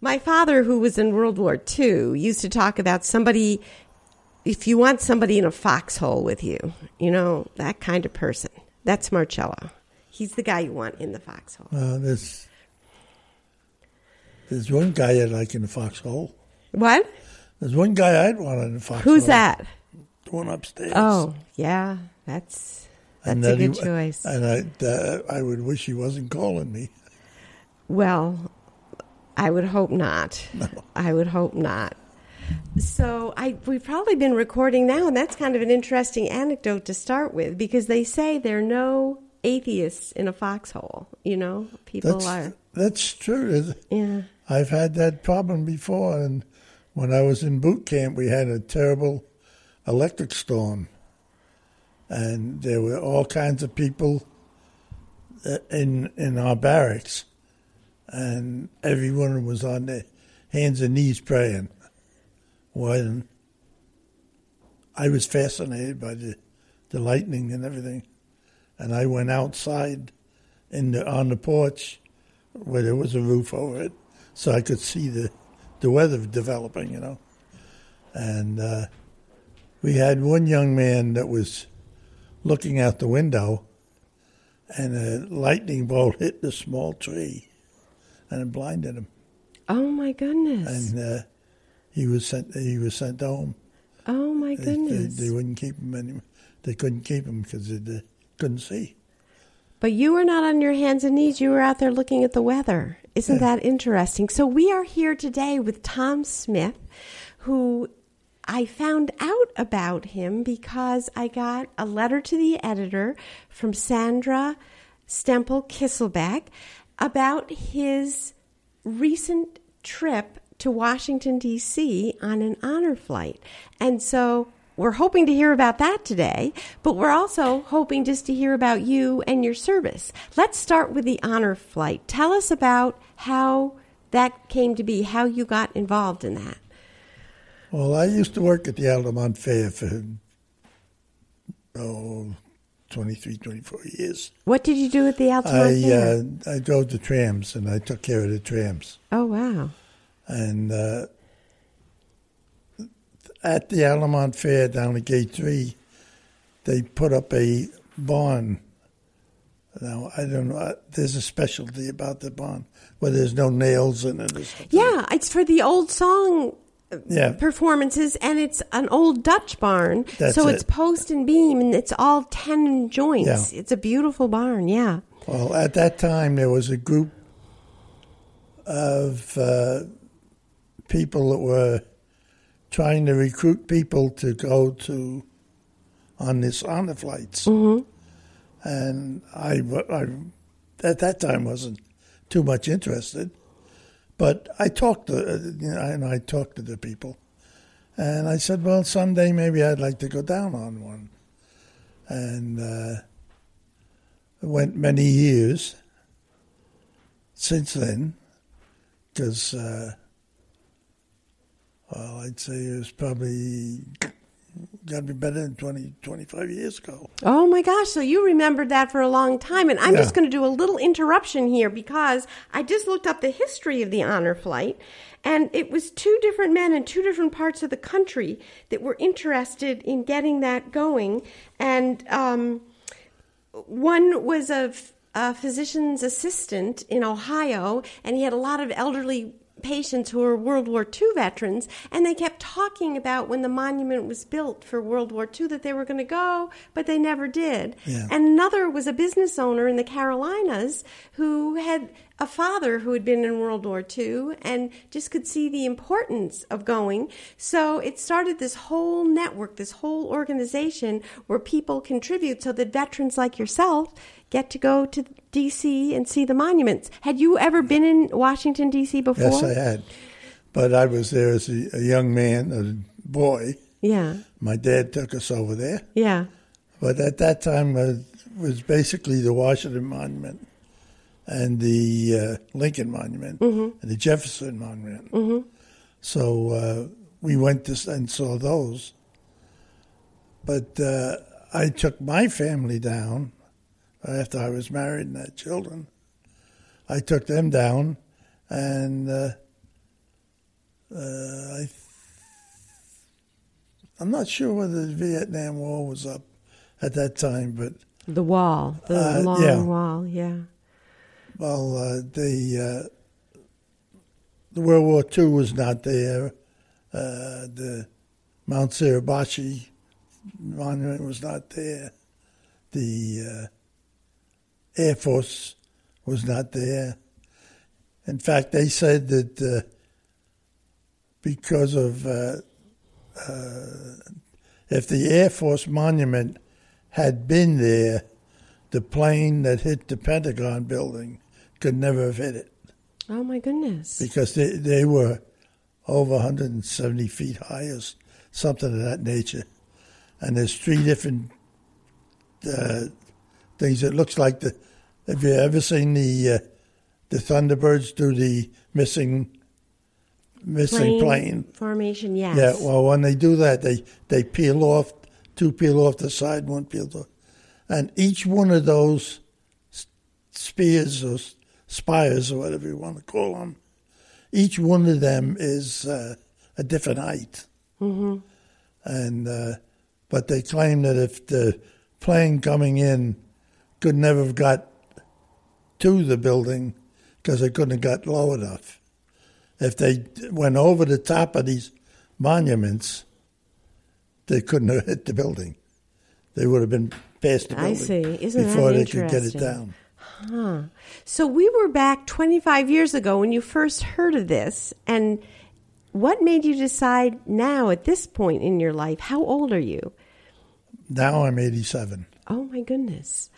My father, who was in World War II, used to talk about somebody, if you want somebody in a foxhole with you, you know, that kind of person. That's Marcello. He's the guy you want in the foxhole. Uh, there's there's one guy I like in the foxhole. What? There's one guy I'd want in the foxhole. Who's that? The one upstairs. Oh, yeah. That's that's And a that he- good choice. And I, uh, I would wish he wasn't calling me. Well, I would hope not. I would hope not. So I we've probably been recording now, and that's kind of an interesting anecdote to start with because they say there are no atheists in a foxhole. You know, people That's are. that's true. Yeah. I've had that problem before, and when I was in boot camp, we had a terrible electric storm, and there were all kinds of people uh, in in our barracks, and everyone was on their hands and knees praying. When I was fascinated by the the lightning and everything, and I went outside in the on the porch where there was a roof over it, so I could see the the weather developing, you know. And uh, we had one young man that was looking out the window, and a lightning bolt hit the small tree, and it blinded him. Oh my goodness. And uh, he was sent. He was sent home. oh my They, they, goodness. they wouldn't keep him anymore. They couldn't keep him because they, they couldn't see. But you were not on your hands and knees. You were out there looking at the weather. Isn't that interesting? So we are here today with Tom Smith, who I found out about him because I got a letter to the editor from Sandra Stempel Kisselbeck about his recent trip to Washington, D.C. on an honor flight. And so we're hoping to hear about that today, but we're also hoping just to hear about you and your service. Let's start with the honor flight. Tell us about how that came to be, how you got involved in that. Well, I used to work at the Altamont Fair for oh, 23, 24 years. What did you do at the Altamont I Fair? uh, I drove the trams and I took care of the trams. oh, wow. And uh, at the Altamont Fair down at Gate Three, they put up a barn. Now I don't know. There's a specialty about the barn where there's no nails in it. Yeah, it's for the old song Yeah. performances, and it's an old Dutch barn. That's so it's post and beam, and it's all ten joints. Yeah. It's a beautiful barn. Yeah. Well, at that time, there was a group of uh, people that were trying to recruit people to go to on this honor flights, and I, I, at that time wasn't too much interested, but I talked to, uh, you know, and I talked to the people, and I said, well, someday maybe I'd like to go down on one, and. Uh, it went many years since then, because, uh, well, I'd say it was probably got to be better than 20, 25 years ago. Oh my gosh, so you remembered that for a long time. And I'm Yeah. just going to do a little interruption here because I just looked up the history of the honor flight. And it was two different men in two different parts of the country that were interested in getting that going. And um, one was a, f- a physician's assistant in Ohio, and he had a lot of elderly patients who were World War II veterans, and they kept talking about when the monument was built for World War II that they were going to go, but they never did. Yeah. And another was a business owner in the Carolinas who had a father who had been in World War II and just could see the importance of going. So it started this whole network, this whole organization where people contribute so that veterans like yourself get to go to DC and see the monuments. Had you ever been in Washington DC before? Yes, I had. But I was there as a, young man, a boy. Yeah. My dad took us over there. Yeah. But at that time, uh, it was basically the Washington Monument and the uh, Lincoln Monument and the Jefferson Monument. So uh, we went to, and saw those. But uh, I took my family down after I was married and had children. I took them down, and uh, Uh, I, I'm not sure whether the Vietnam War was up at that time, but The wall, the Uh, long yeah. wall, yeah. Well, uh, the uh, the World War II was not there. Uh, the Mount Suribachi monument was not there. The uh, Air Force was not there. In fact, they said that uh, because of uh, if the Air Force monument had been there, the plane that hit the Pentagon building could never have hit it Oh my goodness. because they, they were over 170 feet high or something of that nature. And there's three different uh, things. It looks like the. Have you ever seen the uh, the Thunderbirds do the missing missing plane? formation, yes. Yeah. Well, when they do that, they they peel off two peel off the side, one peel off, and each one of those spears or spires or whatever you want to call them, each one of them is uh, a different height. Mm-hmm. And uh, but they claim that if the plane coming in could never have got to the building because it couldn't have got low enough. If they went over the top of these monuments, they couldn't have hit the building. They would have been past the I building see. Isn't that before they could get it interesting? Down. So we were back 25 years ago when you first heard of this. And what made you decide now at this point in your life? How old are you? Now I'm 87. Oh my goodness.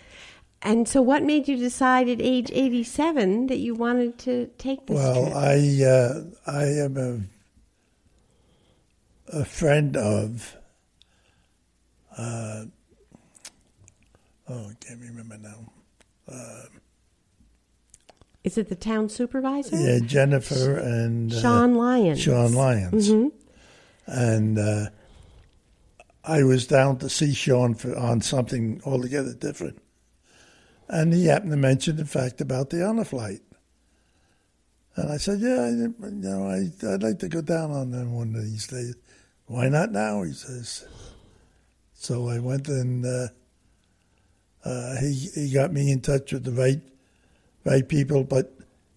And so what made you decide at age 87 that you wanted to take this Well, trip? I uh, I am a a friend of. Uh, oh, I can't remember now. Is it the town supervisor? Yeah, Jennifer and uh, Sean Lyons. Sean Lyons. And uh, I was down to see Sean for, on something altogether different. And he happened to mention the fact about the honor flight. And I said, yeah, I, you know, I, I'd like to go down on them one of these days. Why not now? He says. So I went and uh, uh, he, he got me in touch with the right, right people. But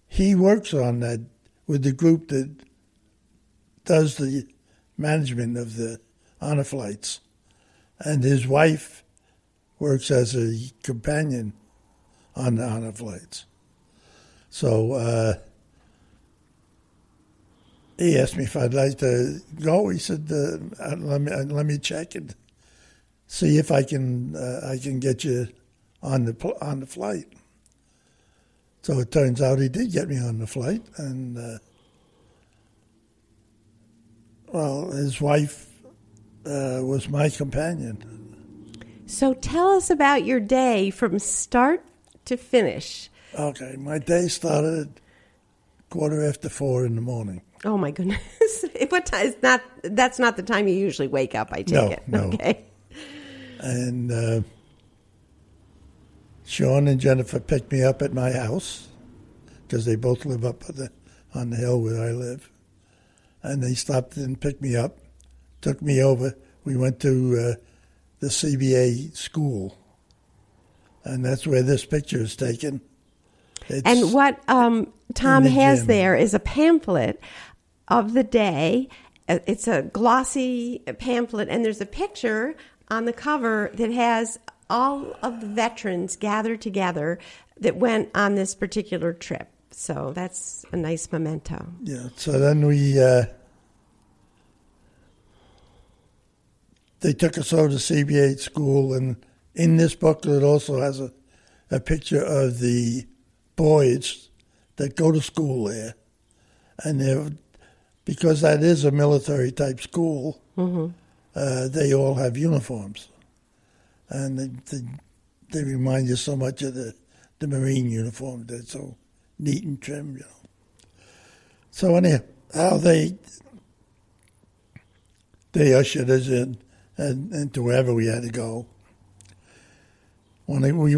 he works on that with the group that does the management of the honor flights. And his wife works as a companion on the honor flights. So uh, he asked me if I'd like to go. He said, uh, uh, "Let me uh, let me check and see if I can uh, I can get you on the pl- on the flight." So it turns out he did get me on the flight, and uh, well, his wife uh, was my companion. So tell us about your day from start to finish. Okay, my day started quarter after four in the morning. Oh my goodness! what time? Is not that's not the time you usually wake up. I take No, it. no. Okay. and uh, Sean and Jennifer picked me up at my house because they both live up on the, on the hill where I live. And they stopped and picked me up, took me over. We went to uh, the CBA school, and that's where this picture is taken. It's, And what um, Tom has gym. there is a pamphlet of the day. Uh, It's a glossy pamphlet, and there's a picture on the cover that has all of the veterans gathered together that went on this particular trip. So that's a nice memento. Yeah. So then we uh, they took us over to CBA school, and in this booklet also has a, a picture of the boys that go to school there, and they're because that is a military type school. Uh, they all have uniforms, and they, they they remind you so much of the the Marine uniform. They're so neat and trim, you know. So anyhow, how they they ushered us in and into wherever we had to go. When we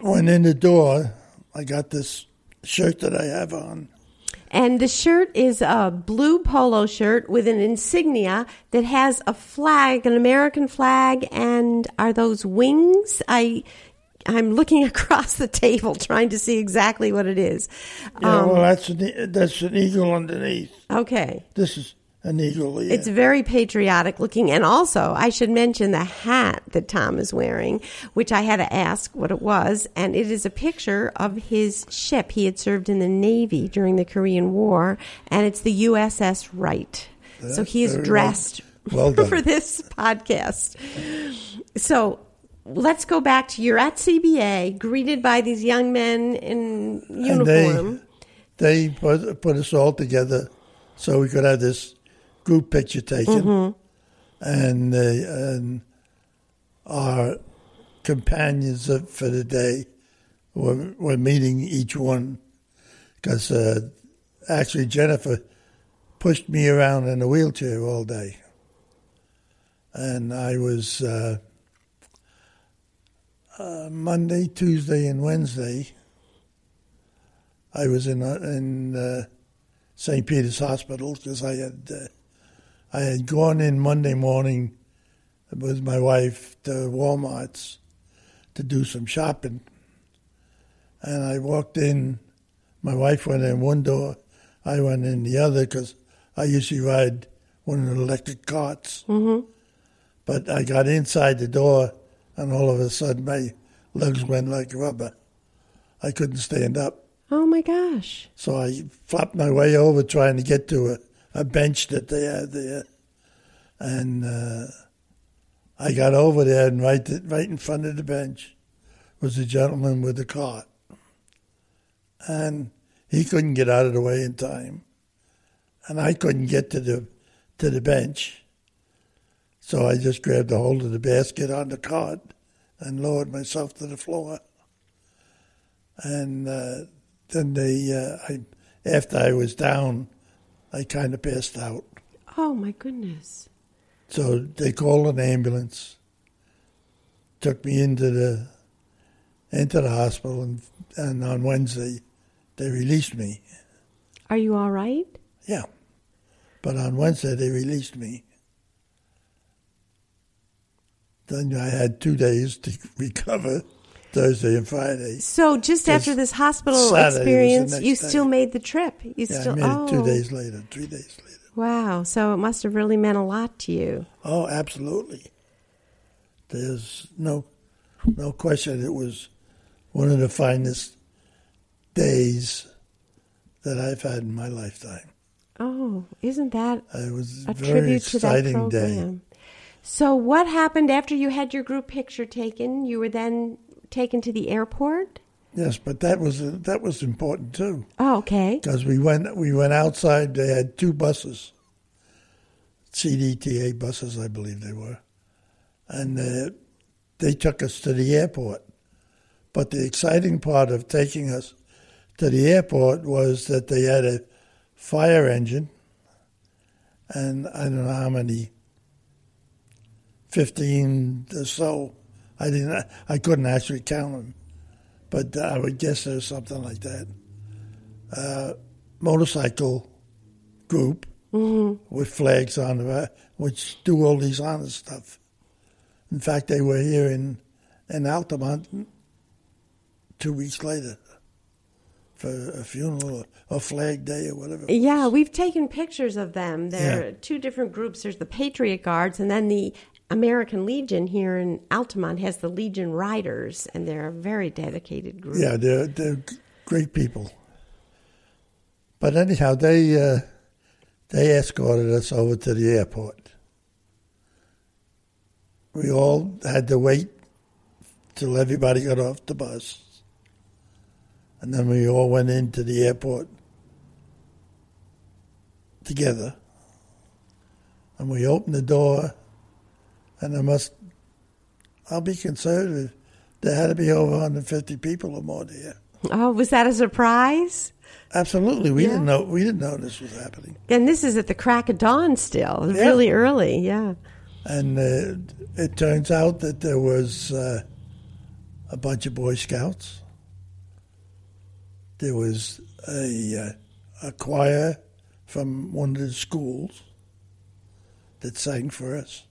went in the door, I got this shirt that I have on. And the shirt is a blue polo shirt with an insignia that has a flag, an American flag, and are those wings? I I'm looking across the table trying to see exactly what it is. Yeah, Um, well, that's an, that's an eagle underneath. okay. This is an eagle. Yeah. It's very patriotic looking. And also, I should mention the hat that Tom is wearing, which I had to ask what it was. And it is a picture of his ship. He had served in the Navy during the Korean War, and it's the USS Wright. so he is dressed well done. for this podcast. So let's go back to you're at CBA, greeted by these young men in and uniform. they they put, put us all together so we could have this group picture taken, Mm-hmm. and, and our companions for the day were, were meeting each one because uh, actually Jennifer pushed me around in a wheelchair all day, and I was. Uh, uh, Monday, Tuesday, and Wednesday. I was in uh, in uh, St. Peter's Hospital because I had uh, I had gone in Monday morning with my wife to Walmart's to do some shopping, and I walked in. My wife went in one door, I went in the other because I usually ride one of the electric carts. hmm But I got inside the door, and all of a sudden my legs went like rubber. I couldn't stand up. Oh my gosh. So I flopped my way over trying to get to a, a bench that they had there. And uh, I got over there, and right, right in front of the bench was a gentleman with a cart. And he couldn't get out of the way in time. And I couldn't get to the, to the bench. So I just grabbed a hold of the basket on the cart and lowered myself to the floor. And uh, then they, uh, I, after I was down, I kind of passed out. Oh my goodness. So they called an ambulance, took me into the into the hospital, and, and on Wednesday they released me. Are you all right? Yeah, but on Wednesday they released me. Then I had two days to recover, Thursday and Friday. So just after this hospital Saturday experience, you day. still made the trip. You Yeah, still I made oh it two oh. days later, three days later. wow. So it must have really meant a lot to you. Oh, absolutely. There's no no question. It was one of the finest days that I've had in my lifetime. Oh, isn't that It was a a very tribute to that exciting day. So what happened after you had your group picture taken? You were then taken to the airport. Yes, but that was that was important too Oh, okay. because we went we went outside. They had two buses, CDTA buses, I believe they were, and uh, they took us to the airport. But the exciting part of taking us to the airport was that they had a fire engine, and I don't know how many, fifteen or so. I didn't. I couldn't actually count them, but I would guess there's something like that. Uh, motorcycle group with flags on the back, which do all these honor stuff. In fact, they were here in in Altamont two weeks later for a funeral or flag day or whatever. Yeah, we've taken pictures of them. There are two different groups. There's the Patriot Guards, and then the American Legion here in Altamont has the Legion Riders, and they're a very dedicated group. Yeah, they're they're great people. But anyhow, they uh, they escorted us over to the airport. We all had to wait till everybody got off the bus, and then we all went into the airport together. And we opened the door, and there must, I'll be conservative, there had to be over 150 people or more there. Oh, was that a surprise? Absolutely, we Yeah. didn't know we didn't know this was happening, And this is at the crack of dawn still, Yeah. really early. Yeah. and uh, it turns out that there was uh, a bunch of Boy Scouts. There was a uh, a choir from one of the schools that sang for us.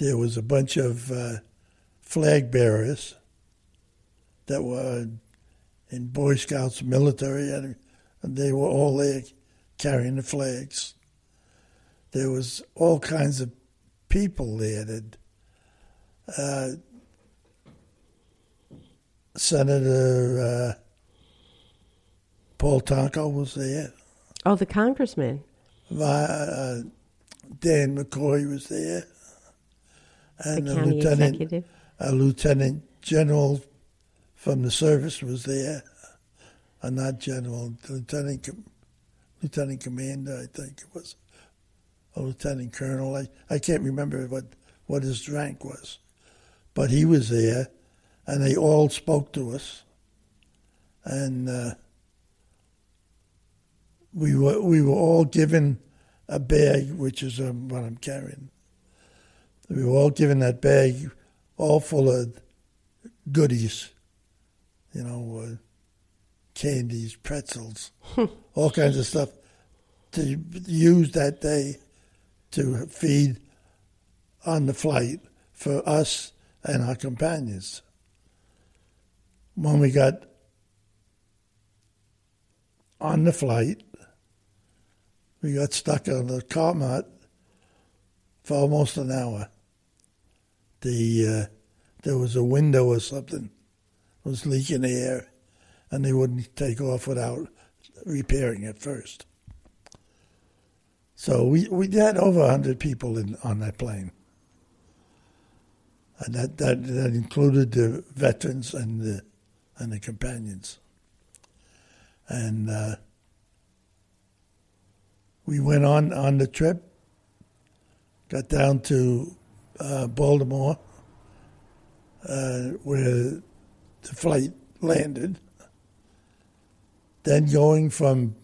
There was a bunch of uh, flag bearers that were in Boy Scouts, military, and they were all there carrying the flags. There was all kinds of people there that uh, Senator uh, Paul Tonko was there. Oh, the congressman. Uh, Dan McCoy was there. And the county lieutenant, executive. a lieutenant general from the service was there. Uh, not general, lieutenant, lieutenant commander, I think it was. A lieutenant colonel. I, I can't remember what, what his rank was. But he was there, and they all spoke to us. And uh, we were we were all given a bag, which is um, what I'm carrying. We were all given that bag, all full of goodies, you know, uh, candies, pretzels, all kinds of stuff to use that day to feed on the flight for us and our companions. When we got on the flight, we got stuck on the car for almost an hour. The uh, there was a window or something was leaking air, and they wouldn't take off without repairing it first. So we, we had over 100 people in, on that plane. And that, that, that included the veterans and the, and the companions. And uh, we went on on the trip, got down to uh, Baltimore, uh, where the flight landed. Then going from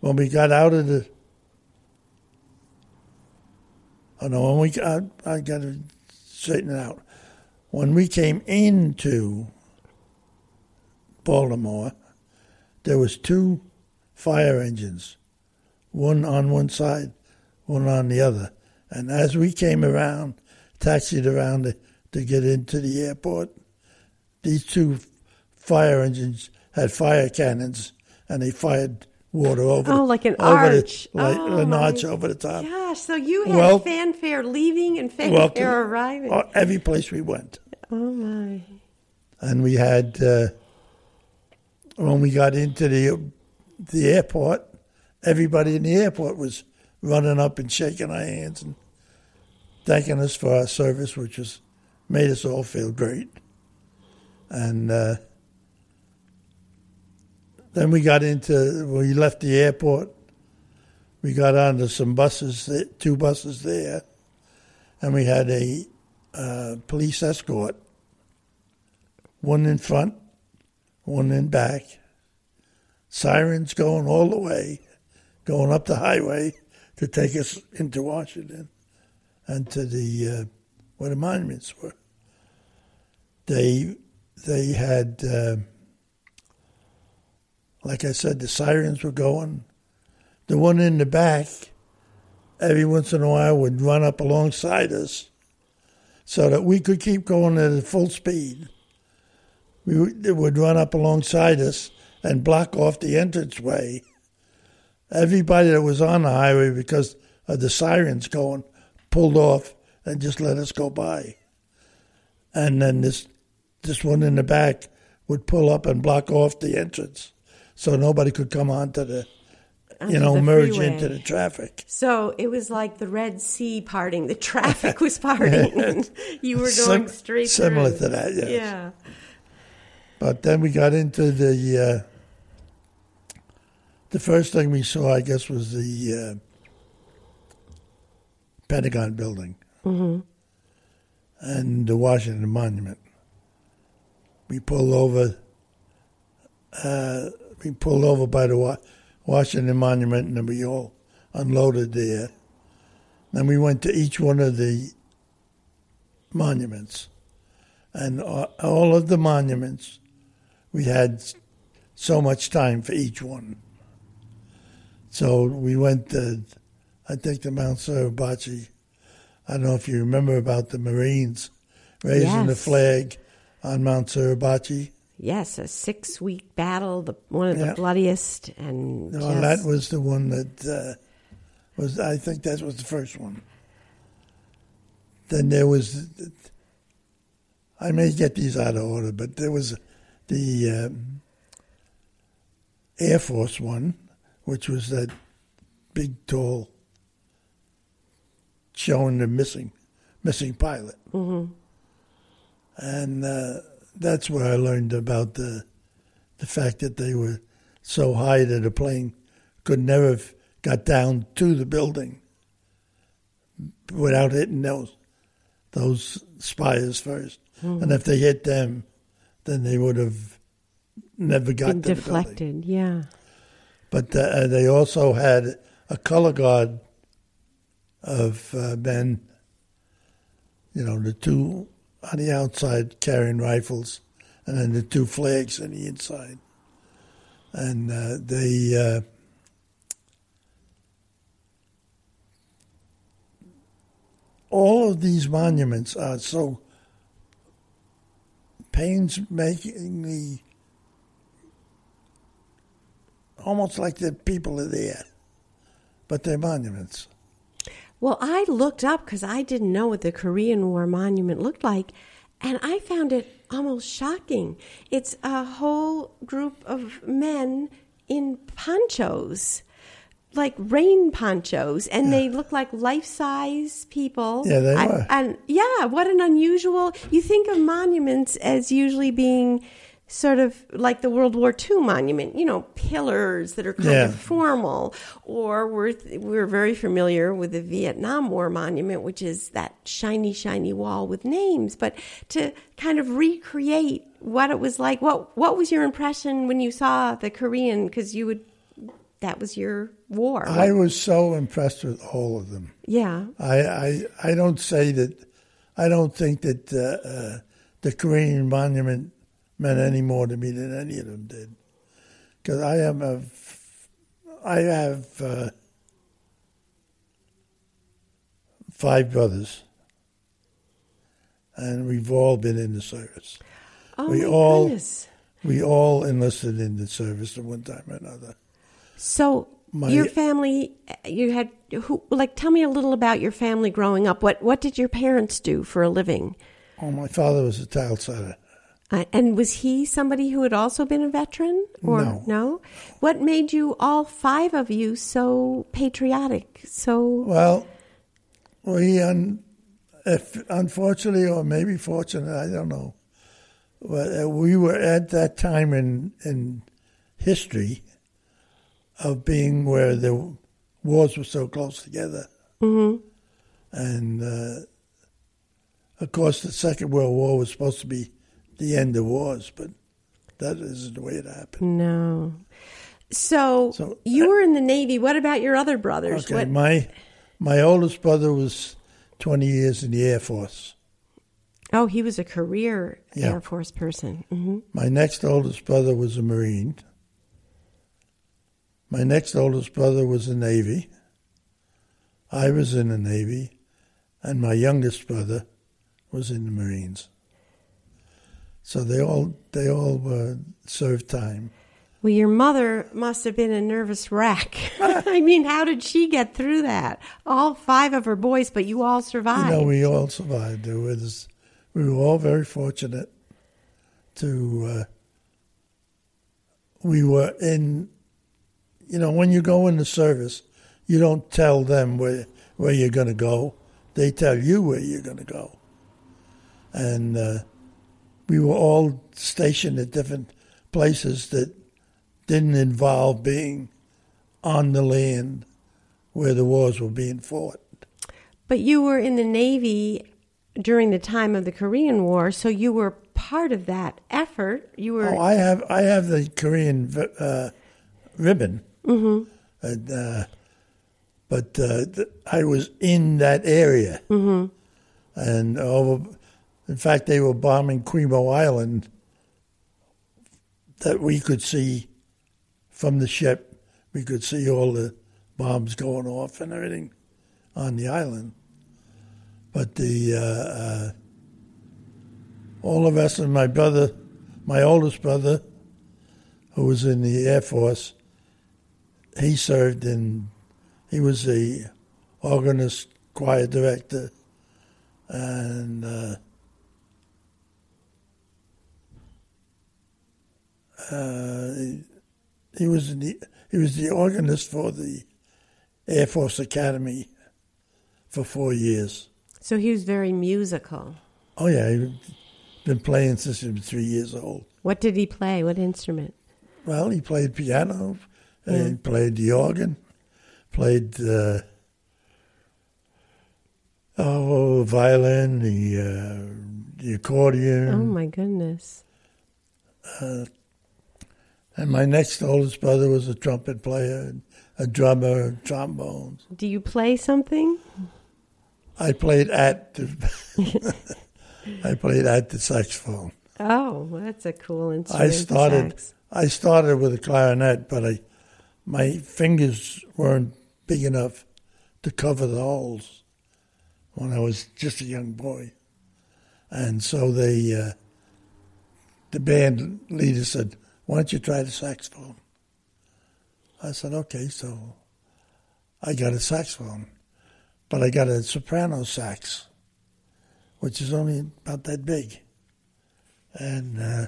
when we got out of the oh no, when we got I got to straighten it out. When we came into Baltimore, there was two fire engines one on one side, one on the other. And as we came around, taxied around to, to get into the airport, these two fire engines had fire cannons and they fired water over. Oh, like an arch. The, like oh, an arch over the top. Gosh, so you had well, fanfare leaving and fanfare arriving. Uh, every place we went. Oh, my. And we had, uh, when we got into the, the airport, everybody in the airport was running up and shaking our hands and thanking us for our service, which has made us all feel great. And uh, then we got into, we left the airport. We got onto some buses, two buses there, and we had a uh, police escort, one in front, one in back, sirens going all the way going up the highway to take us into Washington and to the uh, where the monuments were. They they had, uh, like I said, the sirens were going. The one in the back, every once in a while, would run up alongside us, so that we could keep going at full speed. We would run up alongside us and block off the entranceway everybody that was on the highway because of the sirens going pulled off and just let us go by. And then this this one in the back would pull up and block off the entrance so nobody could come onto the you know, merge freeway. into the traffic. So it was like the Red Sea parting. The traffic was parting, and you were going Sim- straight similar through. to that. Yes. Yeah. But then we got into the uh, the first thing we saw, I guess, was the uh, Pentagon building mm-hmm. and the Washington Monument. We pulled over. Uh, we pulled over by the Wa- Washington Monument, and we all unloaded there. Then we went to each one of the monuments, and all of the monuments, we had so much time for each one. So we went, to, I think, to Mount Suribachi. I don't know if you remember about the Marines raising the flag on Mount Suribachi. Yes, a six week battle, the one of the bloodiest. And No, yes. that was the one that uh, was. I think that was the first one. Then there was. I may get these out of order, but there was the um, Air Force one, which was that big, tall, showing the missing, missing pilot, mm-hmm. and uh, that's where I learned about the the fact that they were so high that a plane could never have got down to the building without hitting those those spires 1st And if they hit them, then they would have never got been the deflected. Yeah. But uh, they also had a color guard of uh, men, you know, the two on the outside carrying rifles, and then the two flags on the inside. And uh, they, uh, all of these monuments are so painstakingly almost like the people are there, but they're monuments. Well, I looked up because I didn't know what the Korean War monument looked like, and I found it almost shocking. It's a whole group of men in ponchos, like rain ponchos, and they look like life size people. Yeah, they I- were. And yeah, what an unusual. You think of monuments as usually being sort of like the World War II monument, you know, pillars that are kind Yeah. of formal, or we're we're very familiar with the Vietnam War monument, which is that shiny, shiny wall with names. But to kind of recreate what it was like, what what was your impression when you saw the Korean? Because you would, that was your war. I was so impressed with all of them. yeah, I, I, I don't say that, I don't think that uh, uh, the Korean monument meant any more to me than any of them did. Because I am a, I have uh, five brothers, and we've all been in the service. oh We my all- goodness. We all enlisted in the service at one time or another. So My- your family, you had who? Like, tell me a little about your family growing up. What what did your parents do for a living? Oh, my father was a tile setter. Uh, and was he somebody who had also been a veteran, or No. What made you all five of you so patriotic? So Well, we un, if unfortunately or maybe fortunate, I don't know. But uh, we were at that time in in history of being where the wars were so close together, mm-hmm. and uh, of course the Second World War was supposed to be the end of wars, but that isn't the way it happened. no. So, So, you were in the Navy. What about your other brothers? Okay, What, my my oldest brother was twenty years in the Air Force. oh, he was a career Yeah. Air Force person. hmm My next oldest brother was a Marine. My next oldest brother was a Navy. I was in the Navy, and my youngest brother was in the Marines. So they all they all uh, served time. Well, your mother must have been a nervous wreck. I mean, how did she get through that? All five of her boys, but you all survived. You know, we all survived. There was, we were all very fortunate to. Uh, we were in, you know, when you go in the service, you don't tell them where where you're going to go. They tell you where you're going to go, and uh, we were all stationed at different places that didn't involve being on the land where the wars were being fought. But you were in the Navy during the time of the Korean War, so you were part of that effort. You were. Oh, I have I have the Korean uh, ribbon, mm-hmm. and, uh, but uh, th- I was in that area, mm-hmm. and over. In fact, they were bombing Quemoy Island that we could see from the ship, we could see all the bombs going off and everything on the island. But the uh, uh, all of us and my brother, my oldest brother, who was in the Air Force, he served in. He was the organist, choir director, and. Uh, uh, he was the he was the organist for the Air Force Academy for four years. So he was very musical. Oh yeah, he'd been playing since he was three years old. What did he play? What instrument? Well, he played piano, and he played the organ, played uh, oh violin, the uh, the accordion. Oh my goodness. Uh, and my next oldest brother was a trumpet player, a drummer, trombones. Do you play something? I played at the I played at the saxophone. Oh, that's a cool instrument. I started. I started with a clarinet, but I my fingers weren't big enough to cover the holes when I was just a young boy, and so they uh, the band leader said, "Why don't you try the saxophone?" I said, "Okay." So I got a saxophone, but I got a soprano sax, which is only about that big, and. Uh,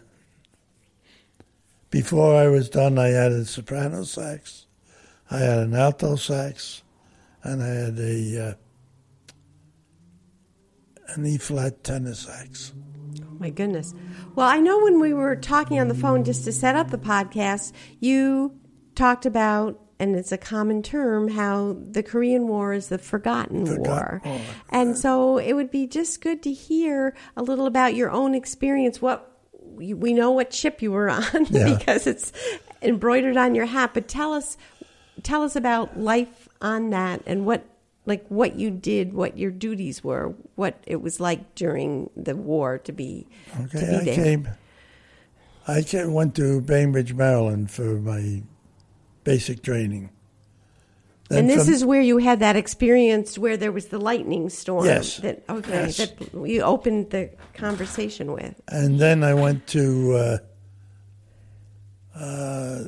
before I was done, I had a soprano sax, I had an alto sax, and I had a uh, an E flat tenor sax. Oh my goodness. Well, I know when we were talking on the phone just to set up the podcast, you talked about, and it's a common term, how the Korean War is the forgotten, war. Forgotten war, And so it would be just good to hear a little about your own experience. What we we know what ship you were on Yeah. because it's embroidered on your hat, but tell us tell us about life on that and what like what you did, what your duties were, what it was like during the war to be to Okay, be I there. came. I came, went to Bainbridge, Maryland, for my basic training. Then and this from- is where you had that experience where there was the lightning storm. Yes. That okay. Yes. That you opened the conversation with. and then I went to uh, uh,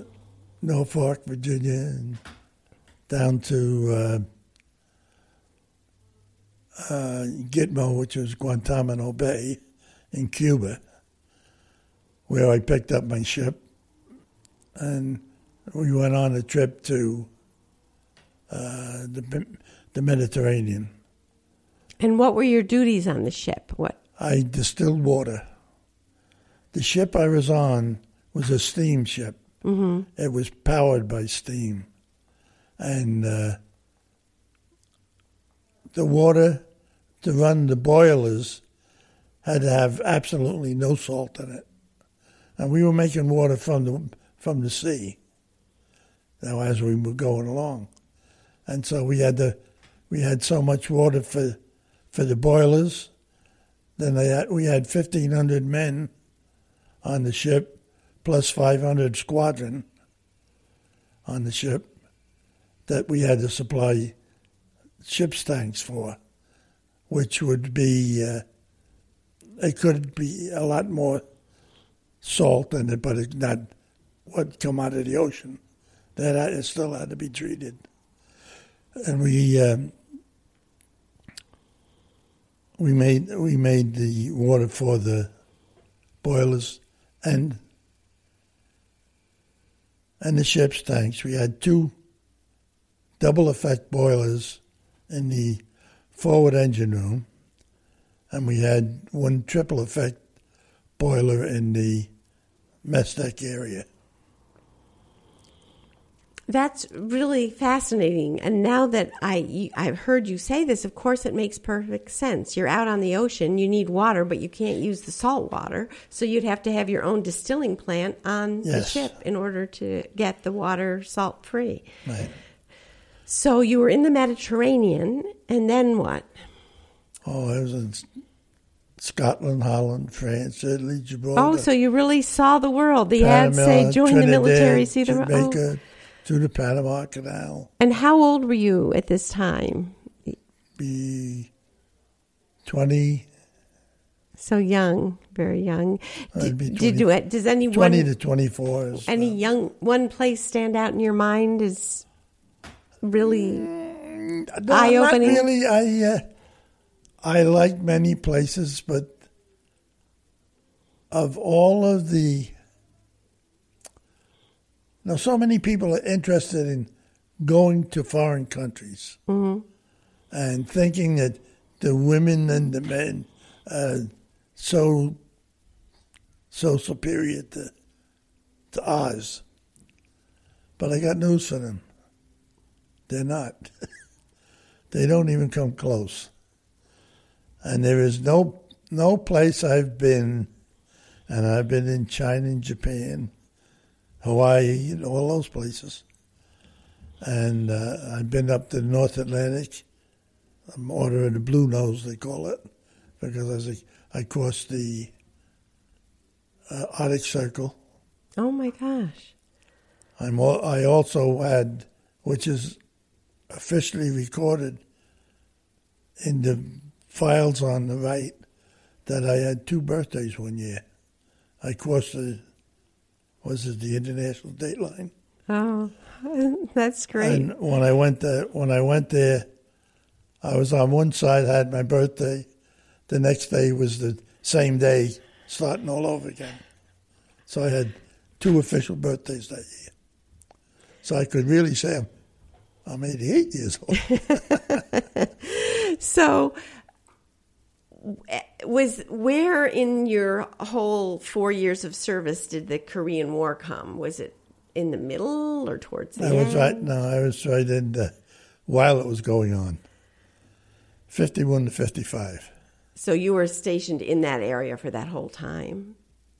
Norfolk, Virginia, and down to uh, uh, Gitmo, which was Guantanamo Bay in Cuba, where I picked up my ship, and we went on a trip to uh, the the Mediterranean. And what were your duties on the ship? What? I distilled water. The ship I was on was a steamship. Mm-hmm. It was powered by steam, and uh, the water to run the boilers had to have absolutely no salt in it. And we were making water from the from the sea. Now, as we were going along, and so we had to we had so much water for for the boilers. Then they had, we had fifteen hundred men on the ship, plus five hundred squadron on the ship that we had to supply ship's tanks for, which would be uh, it could be a lot more salt in it, but it's not what come out of the ocean. That it still had to be treated, and we. Um, we made we made the water for the boilers and and the ship's tanks. We had two double effect boilers in the forward engine room, and we had one triple effect boiler in the mess deck area. That's really fascinating. And now that I I've heard you say this, of course it makes perfect sense. You're out on the ocean, you need water, but you can't use the salt water, so you'd have to have your own distilling plant on the ship in order to get the water salt free. Right. So you were in the Mediterranean, and then what? Oh, I was in Scotland, Holland, France, Italy, Gibraltar. Oh, so you really saw the world. The ads say join Trinidad, the military, see the world. Jamaica, Oh. to the Panama Canal. And how old were you at this time? Be 20, So young, very young. I'd Did, be did you? Does anyone 20 to 24. Any young one place stand out in your mind? Is really no, eye-opening? Really. I, uh, I like many places, but of all of the. Now, so many people are interested in going to foreign countries and thinking that the women and the men are so so superior to to ours. But I got news for them. They're not. they don't even come close. And there is no no place I've been, and I've been in China and Japan, Hawaii, and all those places. And uh, I've been up to the North Atlantic. I'm ordering the Blue Nose, they call it, because I, I crossed the uh, Arctic Circle. oh my gosh. I'm I also had, which is officially recorded in the files on the right, that I had two birthdays one year. I crossed the, was it the international date line? Oh, that's great. And when I went there, when I went there, I was on one side, had my birthday. The next day was the same day, starting all over again. So I had two official birthdays that year. So I could really say I'm, I'm 88 years old. So, was where in your whole four years of service did the Korean War come? Was it in the middle or towards the end? I was right. No, I was right in the, while it was going on. 51 to 55. So you were stationed in that area for that whole time.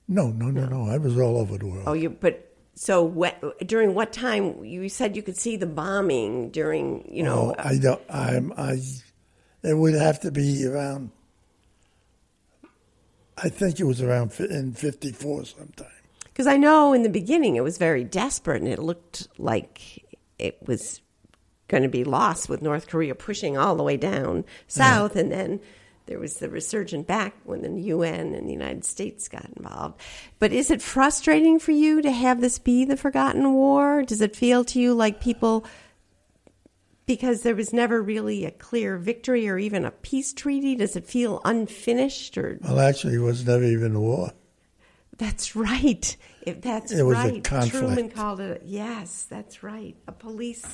No, no, no, no. I was all over the world. Oh, you but so what during what time you said you could see the bombing during you know Oh, I don't. I'm. I. It would have to be around. I think it was around in '54 sometime. because I know in the beginning it was very desperate and it looked like it was going to be lost with North Korea pushing all the way down south and then there was the resurgent back when the UN and the United States got involved. But is it frustrating for you to have this be the forgotten war? Does it feel to you like people because there was never really a clear victory or even a peace treaty does it feel unfinished or Well, actually, it was never even a war. that's right. If that's It was a right. conflict. Truman called it. A, Yes, that's right. A police.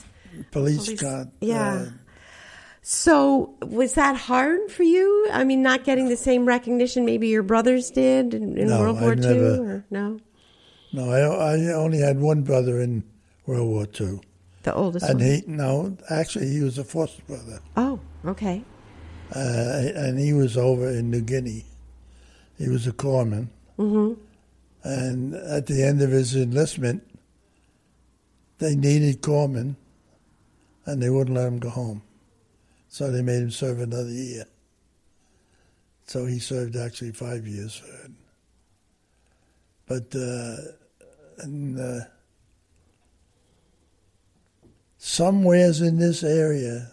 Police, police- yeah. uh, So was that hard for you? I mean, not getting the same recognition maybe your brothers did in, in No, World War I II, never- or no? no, I, I only had one brother in World War II, The oldest and one. he no, actually, he was a foster brother, oh, okay. uh, and he was over in New Guinea. He was a corpsman, mm-hmm. and at the end of his enlistment, they needed corpsmen, and they wouldn't let him go home, so they made him serve another year. So he served actually five years. But uh, and, uh, somewheres in this area,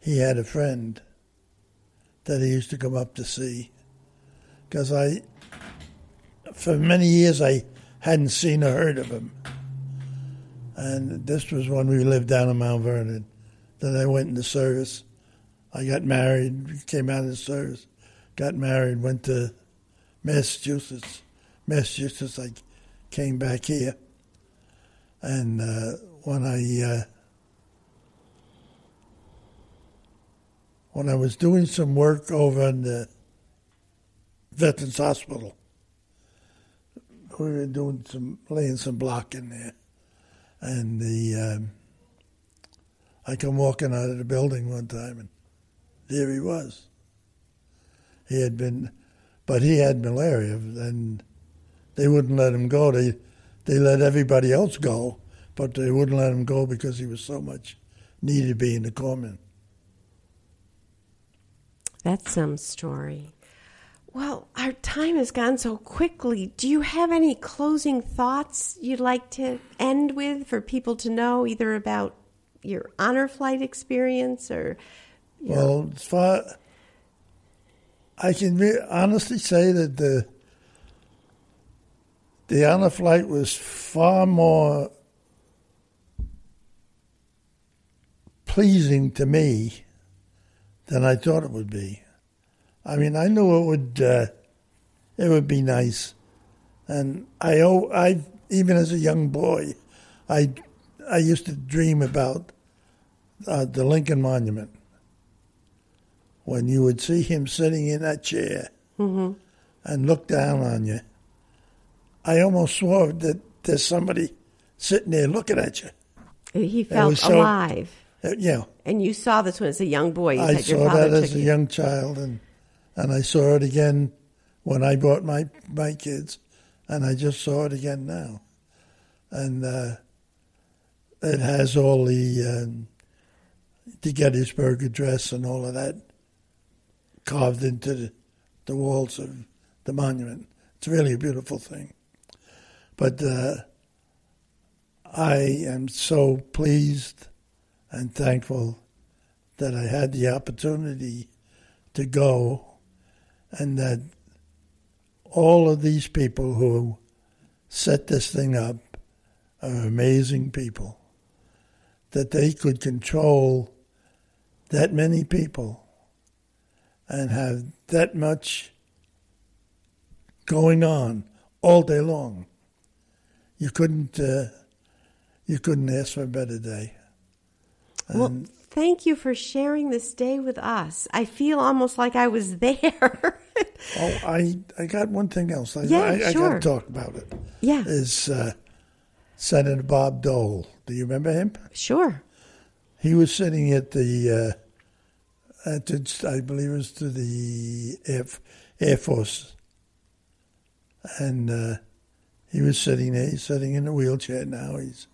he had a friend that he used to come up to see. Because I, for many years, I hadn't seen or heard of him. And this was when we lived down in Mount Vernon. Then I went into service. I got married, came out of the service, got married, went to Massachusetts. Massachusetts, I came back here. And uh, when I uh, when I was doing some work over in the Veterans Hospital, we were doing some laying some block in there, and the um, I come walking out of the building one time, and there he was. He had been, but he had malaria, and they wouldn't let him go. They they let everybody else go, but they wouldn't let him go because he was so much needed to be in the corpsman. That's some story. Well, our time has gone so quickly. Do you have any closing thoughts you'd like to end with for people to know, either about your honor flight experience or? Well, as far I can re- honestly say that the the honor flight was far more pleasing to me than I thought it would be. I mean, I knew it would uh, it would be nice, and I oh, I even as a young boy, I I used to dream about uh, the Lincoln Monument when you would see him sitting in that chair and look down on you. I almost swore that there's somebody sitting there looking at you. he felt so- alive. Uh, yeah, And you saw this when as a young boy. You I saw that as a you. young child, and and I saw it again when I brought my my kids, and I just saw it again now, and uh, it has all the um, the Gettysburg Address and all of that carved into the, the walls of the monument. It's really a beautiful thing, but uh, I am so pleased and thankful that I had the opportunity to go and that all of these people who set this thing up are amazing people. That they could control that many people and have that much going on all day long. You couldn't uh, you couldn't ask for a better day. Well, thank you for sharing this day with us. I feel almost like I was there. Oh, I I got one thing else. I, Yeah, I, I got to talk about it. yeah, Is uh, Senator Bob Dole? Do you remember him? sure. He was sitting at the uh, at the, I believe it was to the Air, Air Force, and uh, he was sitting there. He's sitting in a wheelchair now. He's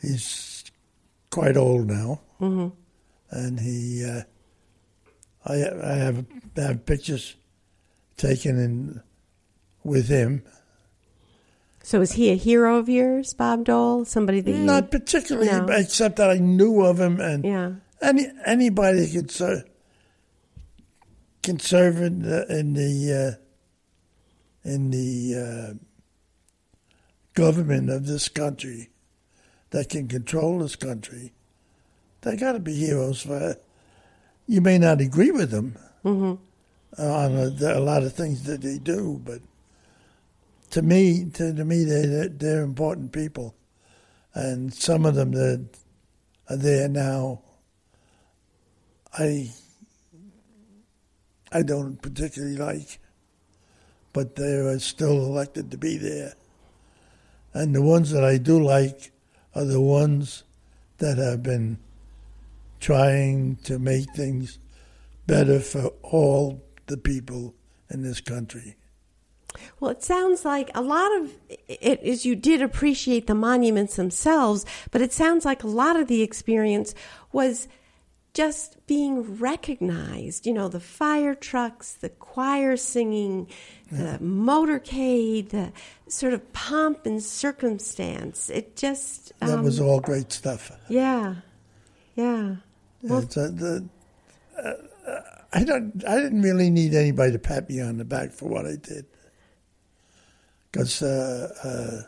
he's quite old now, mm-hmm. and he. Uh, I I have have pictures taken in with him. So is he a hero of yours, Bob Dole? Somebody that you Not particularly, No. except that I knew of him, and Yeah. any anybody could serve can serve in the in the uh, in the uh, government of this country that can control this country. They got to be heroes for. You may not agree with them on a, a lot of things that they do, but to me, to, to me, they they're important people, and some of them that are there now. I I don't particularly like, but they are still elected to be there. And the ones that I do like are the ones that have been trying to make things better for all the people in this country. Well, it sounds like a lot of it is you did appreciate the monuments themselves, but it sounds like a lot of the experience was just being recognized. You know, the fire trucks, the choir singing, the motorcade, the sort of pomp and circumstance. It just, That um, was all great stuff. yeah, yeah. Well, It's, uh, the, uh, I don't. I didn't really need anybody to pat me on the back for what I did, because, uh, uh,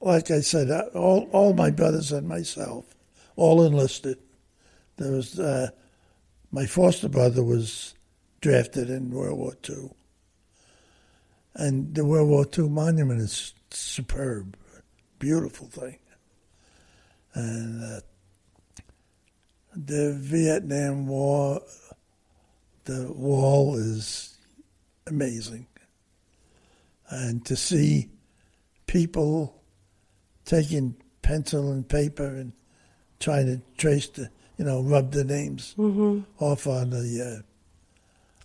like I said, all all my brothers and myself, all enlisted. There was uh, my foster brother was drafted in World War II, and the World War II monument is superb, beautiful thing, and. Uh, the Vietnam War, the wall is amazing. And to see people taking pencil and paper and trying to trace the, you know, rub the names off on the, uh,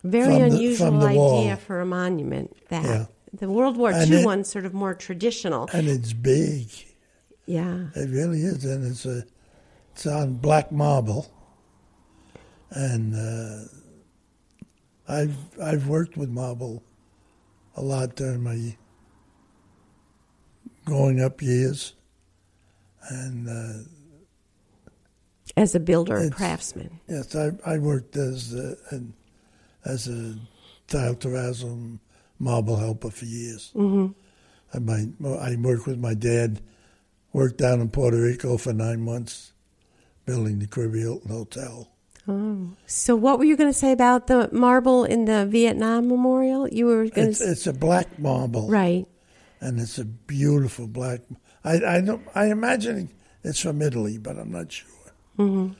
very the- unusual from the idea wall. for a monument. That Yeah. the World War And II it- one's sort of more traditional. and it's big. Yeah. It really is, and it's a, it's on black marble, and uh, I've I've worked with marble a lot during my growing up years, and uh, As a builder, It's- craftsman. yes, I I worked as a, an, as a tile terrazzo marble helper for years. Mm-hmm. And my I worked with my dad. Worked down in Puerto Rico for nine months, building the Caribbean Hilton So, what were you going to say about the marble in the Vietnam Memorial? You were going It's, to. it's a black marble, Right. and it's a beautiful black. I I don't. I imagine it's from Italy, but I'm not sure. Mm-hmm.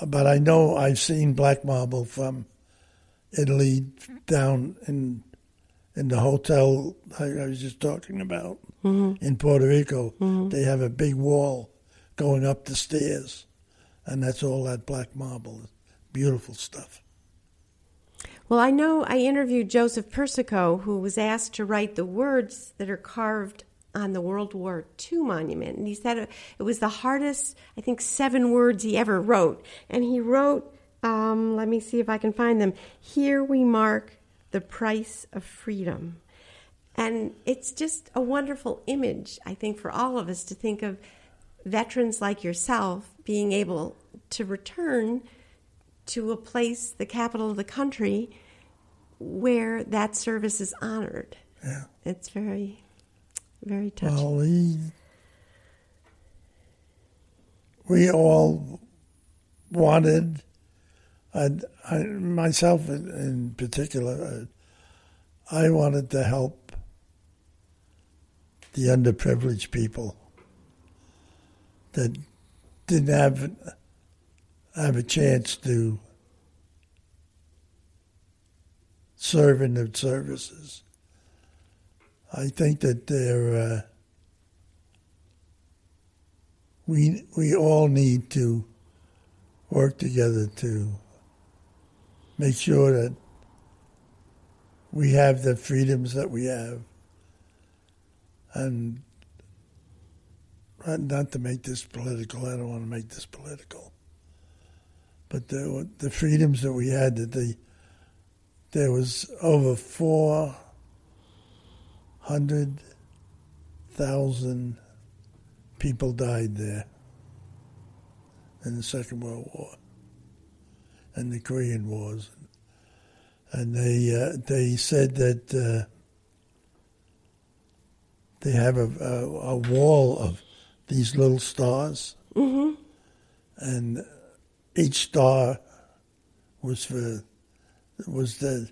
Uh, But I know I've seen black marble from Italy down in in the hotel I, I was just talking about Mm-hmm. in Puerto Rico. They have a big wall going up the stairs, and that's all that black marble. Beautiful stuff. Well, I know I interviewed Joseph Persico, who was asked to write the words that are carved on the World War II monument. And he said it was the hardest, I think, seven words he ever wrote. And he wrote, um, let me see if I can find them. Here we mark the price of freedom. And it's just a wonderful image, I think, for all of us to think of veterans like yourself being able to return to a place, the capital of the country, where that service is honored. Yeah. It's very, very touching. Well, we we all wanted, and I, myself in, in particular, I wanted to help the underprivileged people that didn't have have a chance to serve in the services. I think that they're. Uh, we we all need to work together to make sure that we have the freedoms that we have, and not to make this political. I don't want to make this political, but the the freedoms that we had that the there was over four hundred thousand people died there in the Second World War and the Korean Wars, and they uh, they said that uh, they have a, a, a wall of these little stars, Mm-hmm. and each star was for was the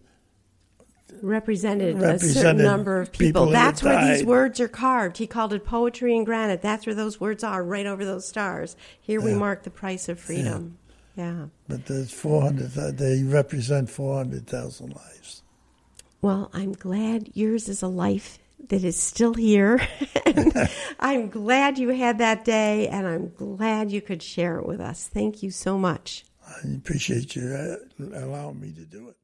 Represented, a certain number of people. people That's where these words are carved. He called it poetry in granite. That's where those words are, right over those stars. Here we mark the price of freedom. Yeah. but there's four hundred. Uh, they represent four hundred thousand lives. Well, I'm glad yours is a life that is still here. I'm glad you had that day, and I'm glad you could share it with us. Thank you so much. I appreciate you uh, allowing me to do it.